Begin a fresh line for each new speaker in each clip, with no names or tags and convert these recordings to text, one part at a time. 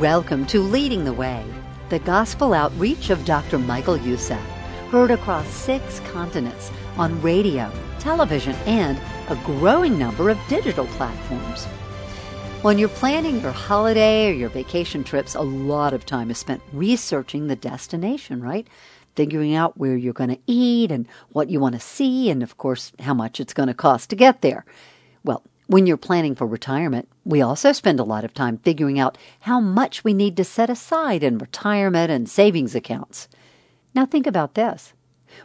Welcome to Leading the Way, the gospel outreach of Dr. Michael Youssef, heard across six continents on radio, television, and a growing number of digital platforms. When you're planning your holiday or your vacation trips, a lot of time is spent researching the destination, right? Figuring out where you're going to eat and what you want to see, and of course, how much it's going to cost to get there. Well, when you're planning for retirement, we also spend a lot of time figuring out how much we need to set aside in retirement and savings accounts. Now, think about this.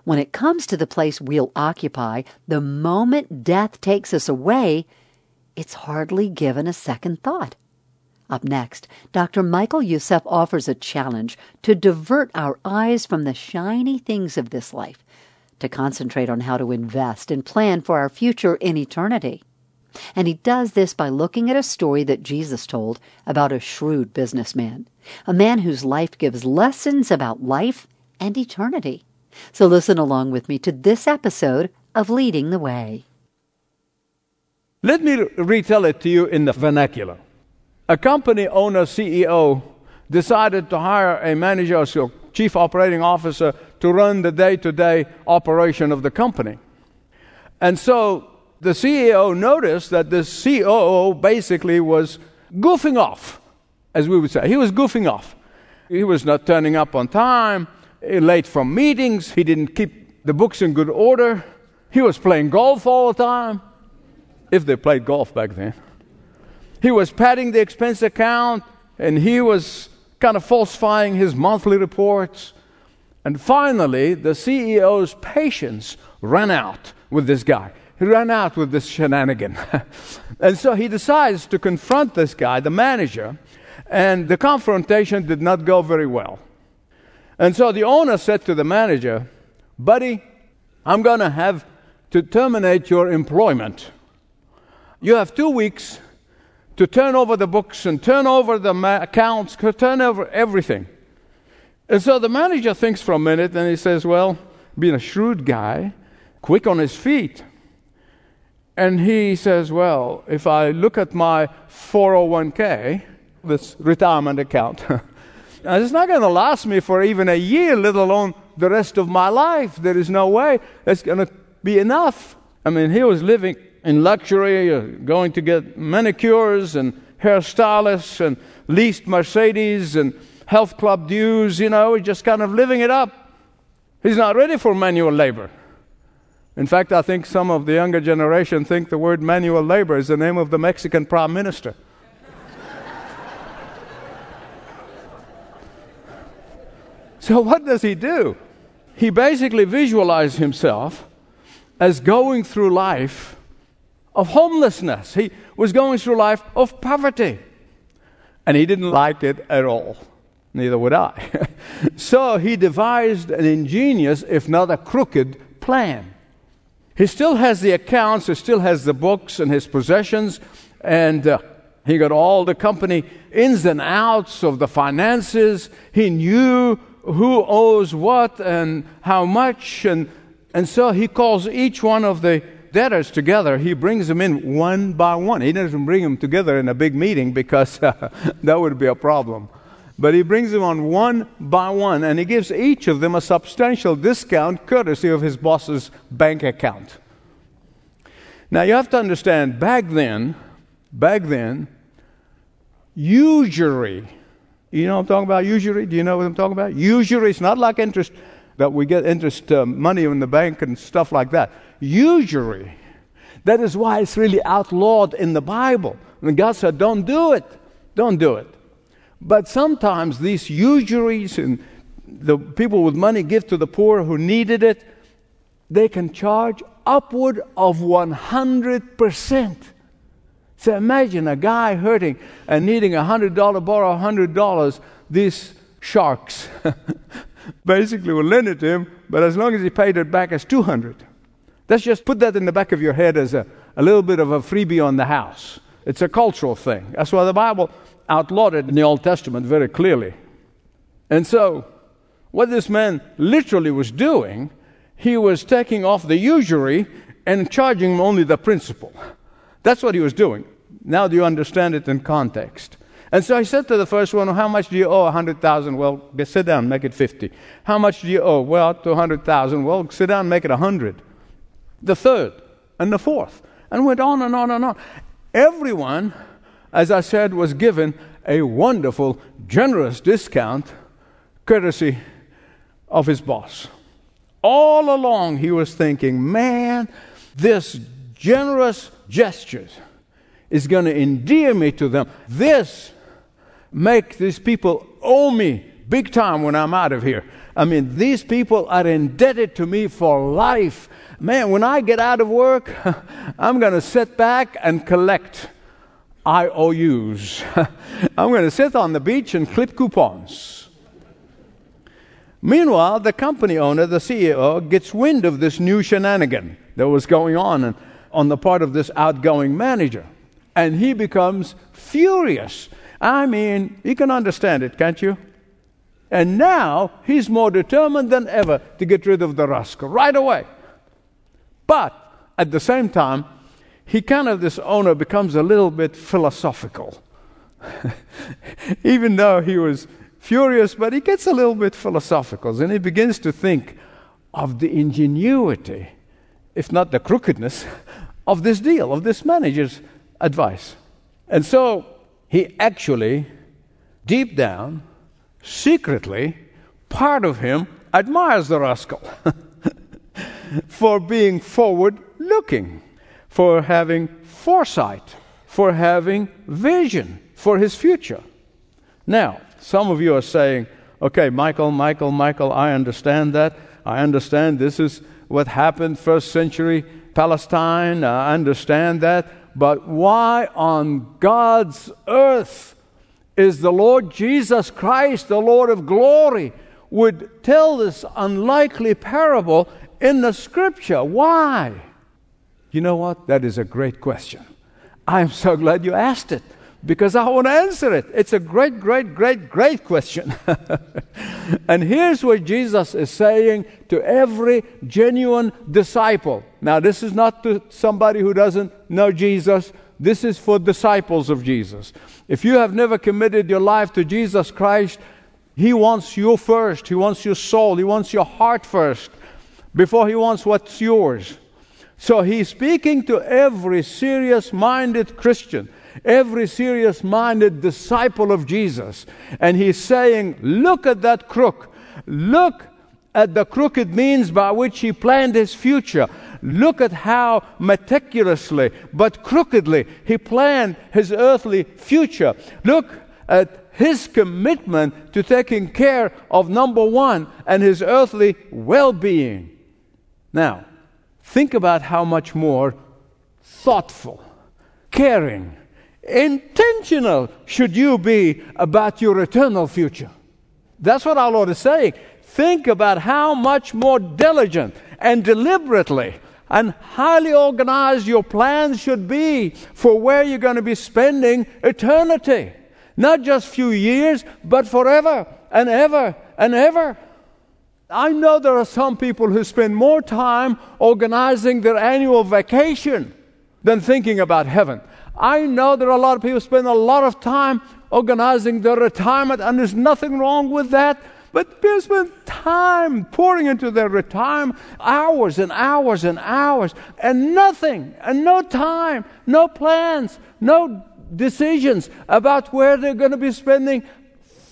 When it comes to the place we'll occupy, the moment death takes us away, it's hardly given a second thought. Up next, Dr. Michael Youssef offers a challenge to divert our eyes from the shiny things of this life, to concentrate on how to invest and plan for our future in eternity. And he does this by looking at a story that Jesus told about a shrewd businessman, a man whose life gives lessons about life and eternity. So listen along with me to this episode of Leading the Way.
Let me retell it to you in the vernacular. A company owner, CEO, decided to hire a manager or chief operating officer to run the day to day operation of the company. And so the CEO noticed that the COO basically was goofing off, as we would say. He was goofing off. He was not turning up on time, eh, late from meetings, he didn't keep the books in good order, he was playing golf all the time, if they played golf back then. He was padding the expense account, and he was kind of falsifying his monthly reports. And finally, the CEO's patience ran out with this guy. He ran out with this shenanigan. and so he decides to confront this guy, the manager, and the confrontation did not go very well. And so the owner said to the manager, Buddy, I'm going to have to terminate your employment. You have two weeks to turn over the books and turn over the ma- accounts, turn over everything. And so the manager thinks for a minute and he says, Well, being a shrewd guy, quick on his feet, and he says, Well, if I look at my 401k, this retirement account, it's not going to last me for even a year, let alone the rest of my life. There is no way it's going to be enough. I mean, he was living in luxury, uh, going to get manicures and hairstylists and leased Mercedes and health club dues, you know, he's just kind of living it up. He's not ready for manual labor. In fact, I think some of the younger generation think the word manual labor is the name of the Mexican prime minister. so, what does he do? He basically visualized himself as going through life of homelessness. He was going through life of poverty. And he didn't like it at all. Neither would I. so he devised an ingenious, if not a crooked, plan. He still has the accounts, he still has the books and his possessions, and uh, he got all the company ins and outs of the finances. He knew who owes what and how much, and, and so he calls each one of the debtors together. He brings them in one by one. He doesn't bring them together in a big meeting because uh, that would be a problem. But he brings them on one by one, and he gives each of them a substantial discount courtesy of his boss's bank account. Now, you have to understand, back then, back then, usury, you know what I'm talking about? Usury? Do you know what I'm talking about? Usury is not like interest that we get interest uh, money in the bank and stuff like that. Usury. That is why it's really outlawed in the Bible. And God said, don't do it. Don't do it. But sometimes these usuries and the people with money give to the poor who needed it, they can charge upward of 100%. So imagine a guy hurting and needing a $100, borrow $100. These sharks basically will lend it to him, but as long as he paid it back as 200 Let's just put that in the back of your head as a, a little bit of a freebie on the house. It's a cultural thing. That's why the Bible outlawed in the Old Testament very clearly. And so, what this man literally was doing, he was taking off the usury and charging only the principal. That's what he was doing. Now, do you understand it in context? And so I said to the first one, How much do you owe? 100,000. Well, sit down, make it 50. How much do you owe? Well, 200,000. Well, sit down, make it 100. The third and the fourth. And went on and on and on. Everyone, as I said, was given a wonderful, generous discount courtesy of his boss. All along, he was thinking, man, this generous gesture is going to endear me to them. This make these people owe me big time when I'm out of here. I mean, these people are indebted to me for life. Man, when I get out of work, I'm going to sit back and collect IOUs. I'm going to sit on the beach and clip coupons. Meanwhile, the company owner, the CEO, gets wind of this new shenanigan that was going on on the part of this outgoing manager. And he becomes furious. I mean, you can understand it, can't you? And now he's more determined than ever to get rid of the rascal right away. But at the same time, he kind of, this owner becomes a little bit philosophical. Even though he was furious, but he gets a little bit philosophical and he begins to think of the ingenuity, if not the crookedness, of this deal, of this manager's advice. And so he actually, deep down, secretly, part of him admires the rascal for being forward looking, for having foresight, for having vision for his future. Now, some of you are saying, okay, Michael, Michael, Michael, I understand that. I understand this is what happened first century Palestine. I understand that. But why on God's earth is the Lord Jesus Christ, the Lord of glory, would tell this unlikely parable in the scripture? Why? You know what? That is a great question. I am so glad you asked it because I want to answer it. It's a great, great, great, great question. and here's what Jesus is saying to every genuine disciple. Now, this is not to somebody who doesn't know Jesus, this is for disciples of Jesus. If you have never committed your life to Jesus Christ, He wants you first, He wants your soul, He wants your heart first, before He wants what's yours. So He's speaking to every serious minded Christian every serious minded disciple of Jesus. And he's saying, Look at that crook. Look at the crooked means by which he planned his future. Look at how meticulously but crookedly he planned his earthly future. Look at his commitment to taking care of number one and his earthly well being. Now, think about how much more thoughtful, caring, Intentional should you be about your eternal future. That's what our Lord is saying. Think about how much more diligent and deliberately and highly organized your plans should be for where you're going to be spending eternity. Not just few years, but forever and ever and ever. I know there are some people who spend more time organizing their annual vacation than thinking about heaven. I know there are a lot of people spend a lot of time organizing their retirement, and there's nothing wrong with that. But people spend time pouring into their retirement, hours and hours and hours, and nothing, and no time, no plans, no decisions about where they're going to be spending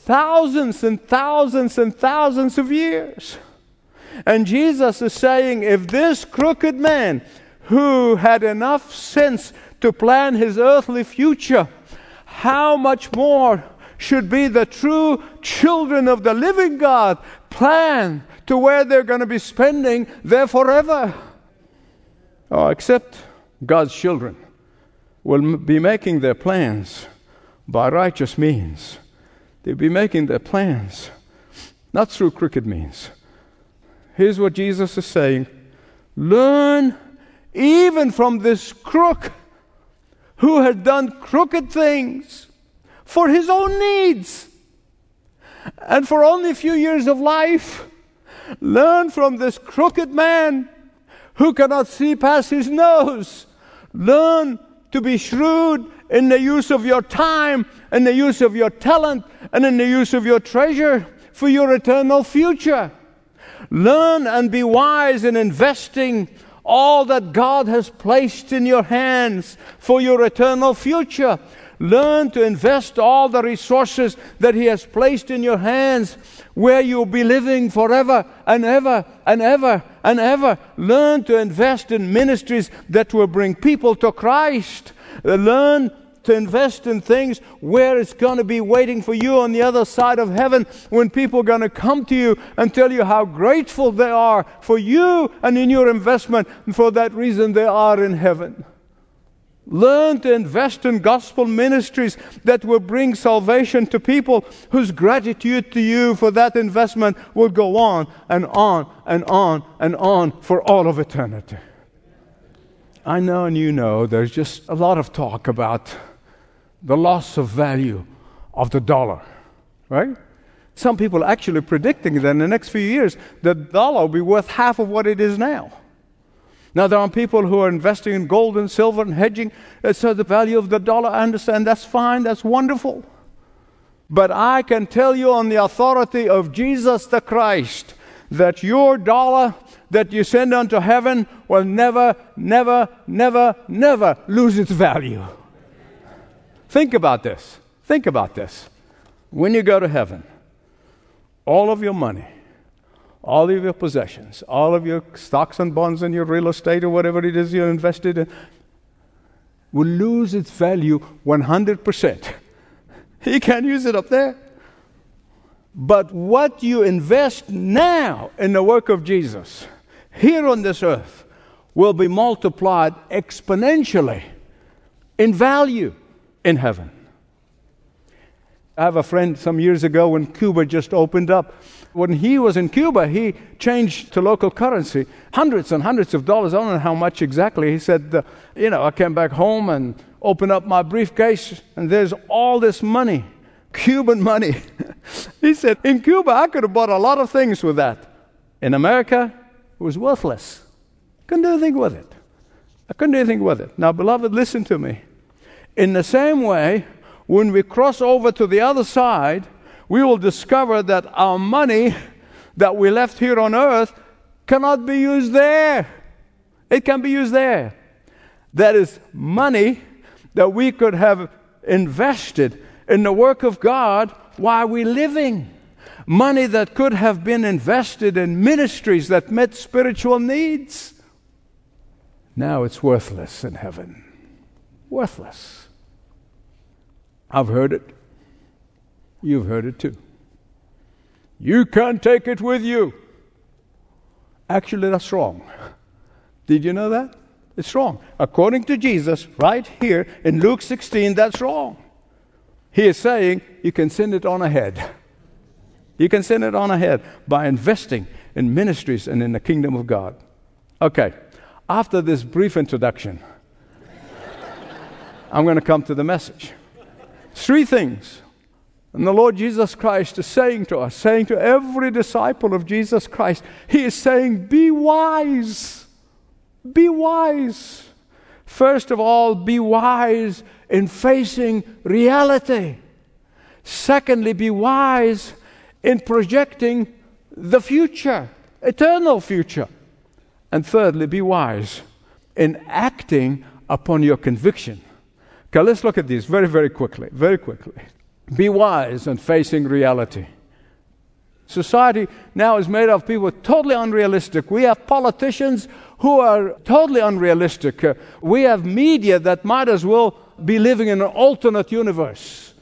thousands and thousands and thousands of years. And Jesus is saying, if this crooked man who had enough sense to plan his earthly future, how much more should be the true children of the living God plan to where they're going to be spending their forever? Oh, except God's children will be making their plans by righteous means. They'll be making their plans not through crooked means. Here's what Jesus is saying Learn even from this crook who had done crooked things for his own needs and for only a few years of life. Learn from this crooked man who cannot see past his nose. Learn to be shrewd in the use of your time, in the use of your talent, and in the use of your treasure for your eternal future. Learn and be wise in investing all that God has placed in your hands for your eternal future. Learn to invest all the resources that He has placed in your hands where you'll be living forever and ever and ever and ever. Learn to invest in ministries that will bring people to Christ. Learn to invest in things where it's going to be waiting for you on the other side of heaven when people are going to come to you and tell you how grateful they are for you and in your investment. And for that reason, they are in heaven. Learn to invest in gospel ministries that will bring salvation to people whose gratitude to you for that investment will go on and on and on and on for all of eternity. I know and you know there's just a lot of talk about the loss of value of the dollar, right? Some people are actually predicting that in the next few years the dollar will be worth half of what it is now. Now, there are people who are investing in gold and silver and hedging. Uh, so the value of the dollar, I understand, that's fine, that's wonderful. But I can tell you on the authority of Jesus the Christ that your dollar that you send unto heaven will never, never, never, never lose its value. Think about this. Think about this. When you go to heaven, all of your money, all of your possessions, all of your stocks and bonds and your real estate or whatever it is you're invested in, will lose its value 100%. You can't use it up there. But what you invest now in the work of Jesus here on this earth will be multiplied exponentially in value in heaven. I have a friend some years ago when Cuba just opened up. When he was in Cuba, he changed to local currency, hundreds and hundreds of dollars. I don't know how much exactly. He said, You know, I came back home and opened up my briefcase, and there's all this money, Cuban money. he said, In Cuba, I could have bought a lot of things with that. In America, it was worthless. Couldn't do anything with it. I couldn't do anything with it. Now, beloved, listen to me. In the same way, when we cross over to the other side, we will discover that our money that we left here on earth cannot be used there. It can be used there. That is money that we could have invested in the work of God while we're living. Money that could have been invested in ministries that met spiritual needs. Now it's worthless in heaven. Worthless. I've heard it. You've heard it too. You can't take it with you. Actually, that's wrong. Did you know that? It's wrong. According to Jesus, right here in Luke 16, that's wrong. He is saying you can send it on ahead. You can send it on ahead by investing in ministries and in the kingdom of God. Okay, after this brief introduction, I'm going to come to the message. Three things. And the Lord Jesus Christ is saying to us, saying to every disciple of Jesus Christ, He is saying, Be wise. Be wise. First of all, be wise in facing reality. Secondly, be wise in projecting the future, eternal future. And thirdly, be wise in acting upon your conviction. Okay, let's look at these very, very quickly. Very quickly. Be wise in facing reality. Society now is made of people totally unrealistic. We have politicians who are totally unrealistic. Uh, we have media that might as well be living in an alternate universe.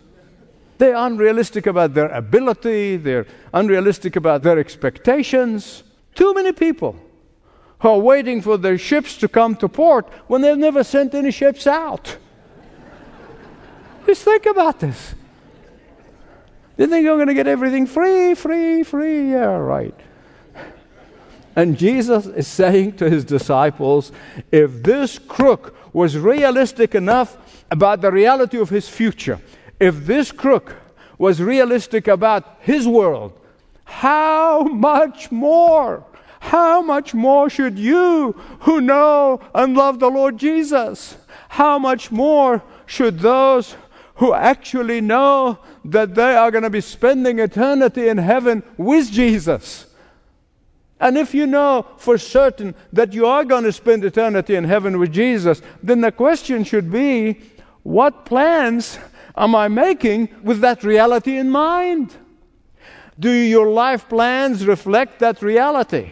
They're unrealistic about their ability, they're unrealistic about their expectations. Too many people who are waiting for their ships to come to port when they've never sent any ships out. Just think about this. You think you're going to get everything free, free, free? Yeah, right. And Jesus is saying to his disciples if this crook was realistic enough about the reality of his future, if this crook was realistic about his world, how much more? How much more should you, who know and love the Lord Jesus, how much more should those who actually know that they are going to be spending eternity in heaven with Jesus. And if you know for certain that you are going to spend eternity in heaven with Jesus, then the question should be what plans am I making with that reality in mind? Do your life plans reflect that reality?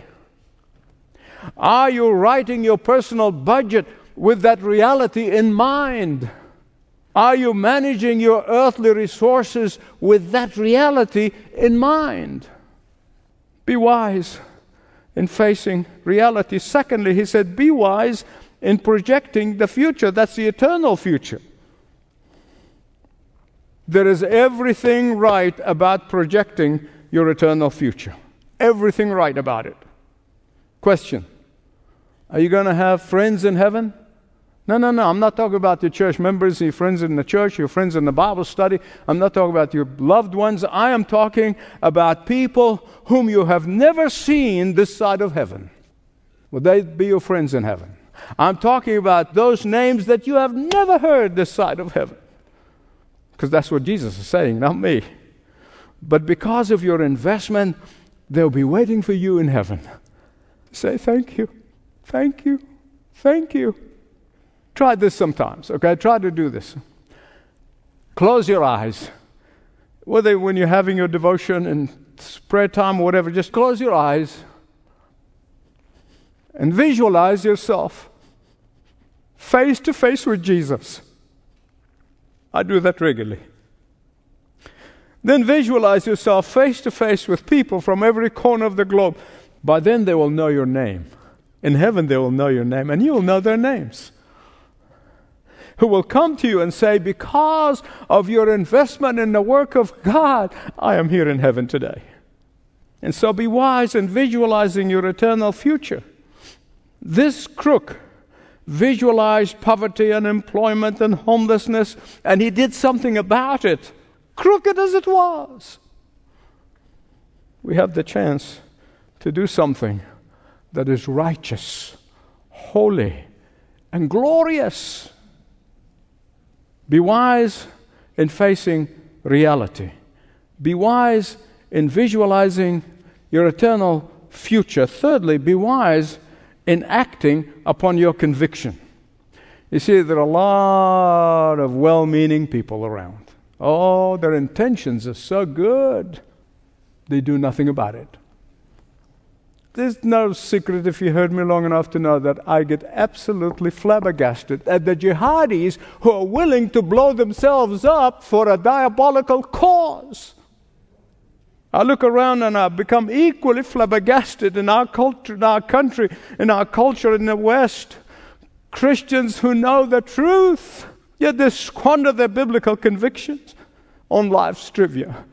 Are you writing your personal budget with that reality in mind? Are you managing your earthly resources with that reality in mind? Be wise in facing reality. Secondly, he said, be wise in projecting the future. That's the eternal future. There is everything right about projecting your eternal future. Everything right about it. Question Are you going to have friends in heaven? No, no, no. I'm not talking about your church members, your friends in the church, your friends in the Bible study. I'm not talking about your loved ones. I am talking about people whom you have never seen this side of heaven. Will they be your friends in heaven? I'm talking about those names that you have never heard this side of heaven. Because that's what Jesus is saying, not me. But because of your investment, they'll be waiting for you in heaven. Say thank you, thank you, thank you. Try this sometimes, okay? Try to do this. Close your eyes. Whether when you're having your devotion and prayer time or whatever, just close your eyes and visualize yourself face to face with Jesus. I do that regularly. Then visualize yourself face to face with people from every corner of the globe. By then, they will know your name. In heaven, they will know your name, and you will know their names who will come to you and say, Because of your investment in the work of God, I am here in heaven today. And so be wise in visualizing your eternal future. This crook visualized poverty, and employment and homelessness, and he did something about it, crooked as it was. We have the chance to do something that is righteous, holy, and glorious. Be wise in facing reality. Be wise in visualizing your eternal future. Thirdly, be wise in acting upon your conviction. You see, there are a lot of well meaning people around. Oh, their intentions are so good, they do nothing about it there's no secret if you heard me long enough to know that I get absolutely flabbergasted at the jihadis who are willing to blow themselves up for a diabolical cause. I look around and I become equally flabbergasted in our culture, in our country, in our culture in the West. Christians who know the truth, yet they squander their biblical convictions on life's trivia.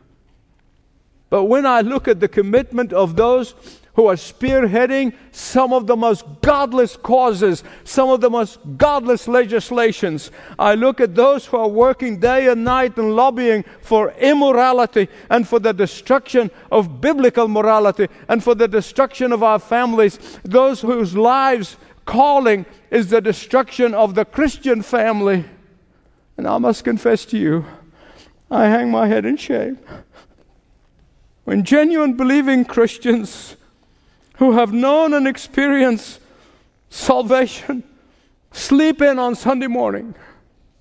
But when I look at the commitment of those who are spearheading some of the most godless causes, some of the most godless legislations. I look at those who are working day and night and lobbying for immorality and for the destruction of biblical morality and for the destruction of our families, those whose lives calling is the destruction of the Christian family. And I must confess to you, I hang my head in shame. When genuine believing Christians who have known and experienced salvation sleep in on Sunday morning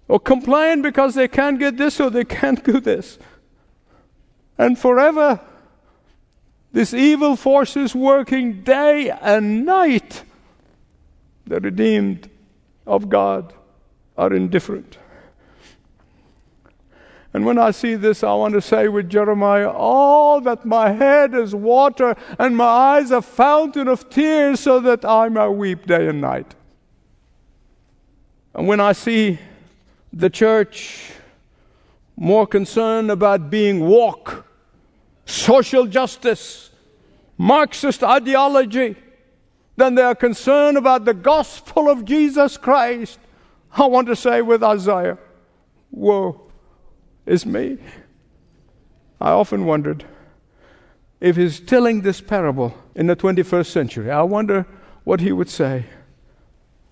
or complain because they can't get this or they can't do this. And forever, this evil force is working day and night. The redeemed of God are indifferent. And when I see this, I want to say with Jeremiah, Oh, that my head is water and my eyes a fountain of tears, so that I may weep day and night. And when I see the church more concerned about being woke, social justice, Marxist ideology, than they are concerned about the gospel of Jesus Christ, I want to say with Isaiah, Woe is me. I often wondered if he's telling this parable in the 21st century, I wonder what he would say.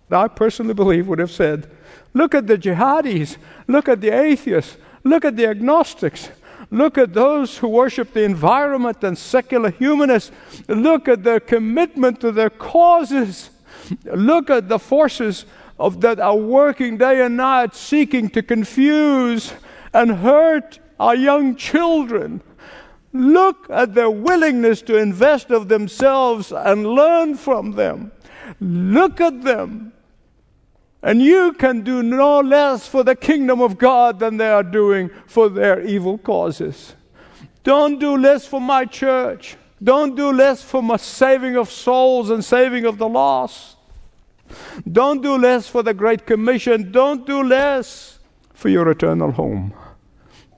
I personally believe, would have said, Look at the jihadis, look at the atheists, look at the agnostics, look at those who worship the environment and secular humanists, look at their commitment to their causes, look at the forces of, that are working day and night seeking to confuse and hurt our young children. Look at their willingness to invest of themselves and learn from them. Look at them. And you can do no less for the kingdom of God than they are doing for their evil causes. Don't do less for my church. Don't do less for my saving of souls and saving of the lost. Don't do less for the Great Commission. Don't do less for your eternal home.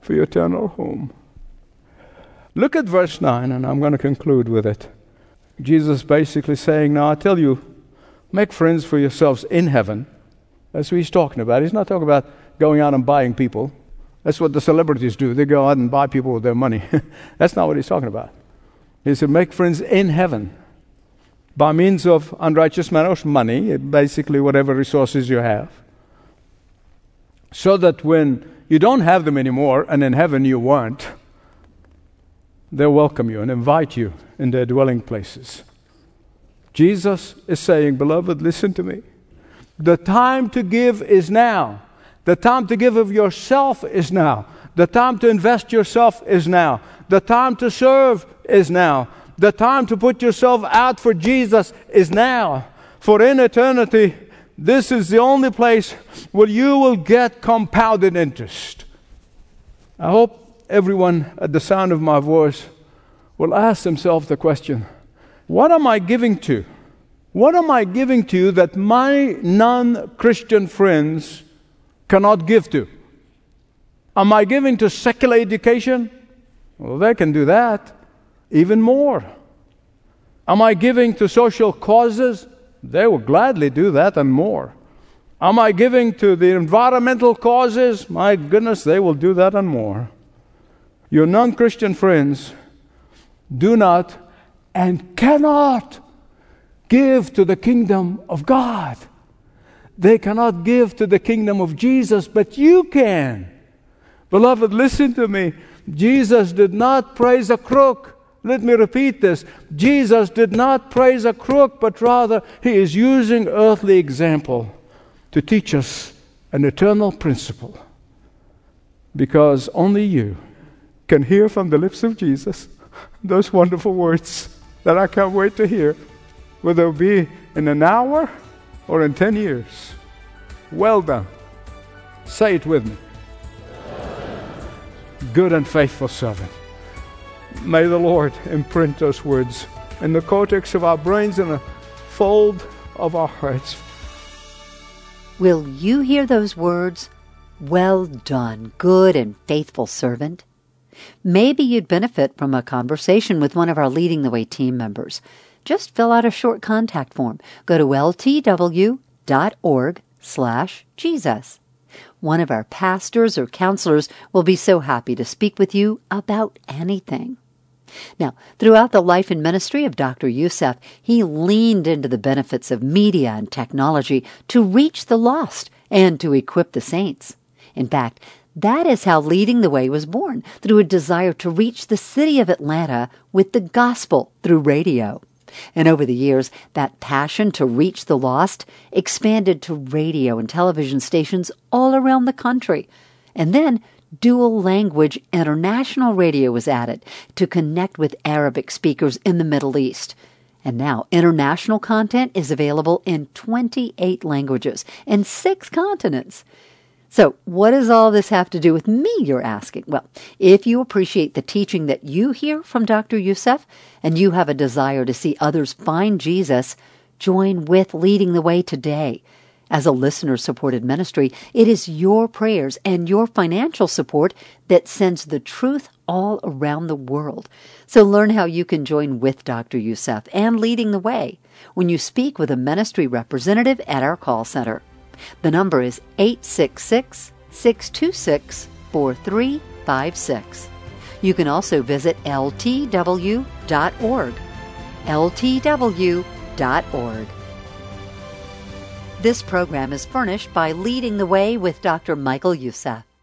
For your eternal home. Look at verse 9, and I'm going to conclude with it. Jesus basically saying, Now I tell you, make friends for yourselves in heaven. That's what he's talking about. He's not talking about going out and buying people. That's what the celebrities do. They go out and buy people with their money. That's not what he's talking about. He said, Make friends in heaven by means of unrighteous matters, money, basically whatever resources you have, so that when you don't have them anymore and in heaven you won't, they'll welcome you and invite you in their dwelling places. Jesus is saying, Beloved, listen to me. The time to give is now. The time to give of yourself is now. The time to invest yourself is now. The time to serve is now. The time to put yourself out for Jesus is now. For in eternity, this is the only place where you will get compounded interest. I hope everyone at the sound of my voice will ask themselves the question what am I giving to? What am I giving to you that my non Christian friends cannot give to? Am I giving to secular education? Well, they can do that even more. Am I giving to social causes? They will gladly do that and more. Am I giving to the environmental causes? My goodness, they will do that and more. Your non Christian friends do not and cannot give to the kingdom of God. They cannot give to the kingdom of Jesus, but you can. Beloved, listen to me. Jesus did not praise a crook. Let me repeat this. Jesus did not praise a crook, but rather he is using earthly example to teach us an eternal principle. Because only you can hear from the lips of Jesus those wonderful words that I can't wait to hear whether it be in an hour or in 10 years. Well done. Say it with me. Good and faithful servant. May the Lord imprint those words in the cortex of our brains and the fold of our hearts.
Will you hear those words? Well done, good and faithful servant. Maybe you'd benefit from a conversation with one of our Leading the Way team members just fill out a short contact form. Go to ltw.org slash Jesus. One of our pastors or counselors will be so happy to speak with you about anything. Now, throughout the life and ministry of Dr. Youssef, he leaned into the benefits of media and technology to reach the lost and to equip the saints. In fact, that is how Leading the Way was born, through a desire to reach the city of Atlanta with the gospel through radio. And over the years, that passion to reach the lost expanded to radio and television stations all around the country. And then dual language international radio was added to connect with Arabic speakers in the Middle East. And now international content is available in 28 languages and six continents. So, what does all this have to do with me, you're asking? Well, if you appreciate the teaching that you hear from Dr. Youssef and you have a desire to see others find Jesus, join with Leading the Way today. As a listener supported ministry, it is your prayers and your financial support that sends the truth all around the world. So learn how you can join with Dr. Youssef and Leading the Way when you speak with a ministry representative at our call center. The number is 866 626 4356. You can also visit ltw.org. ltw.org. This program is furnished by Leading the Way with Dr. Michael Youssef.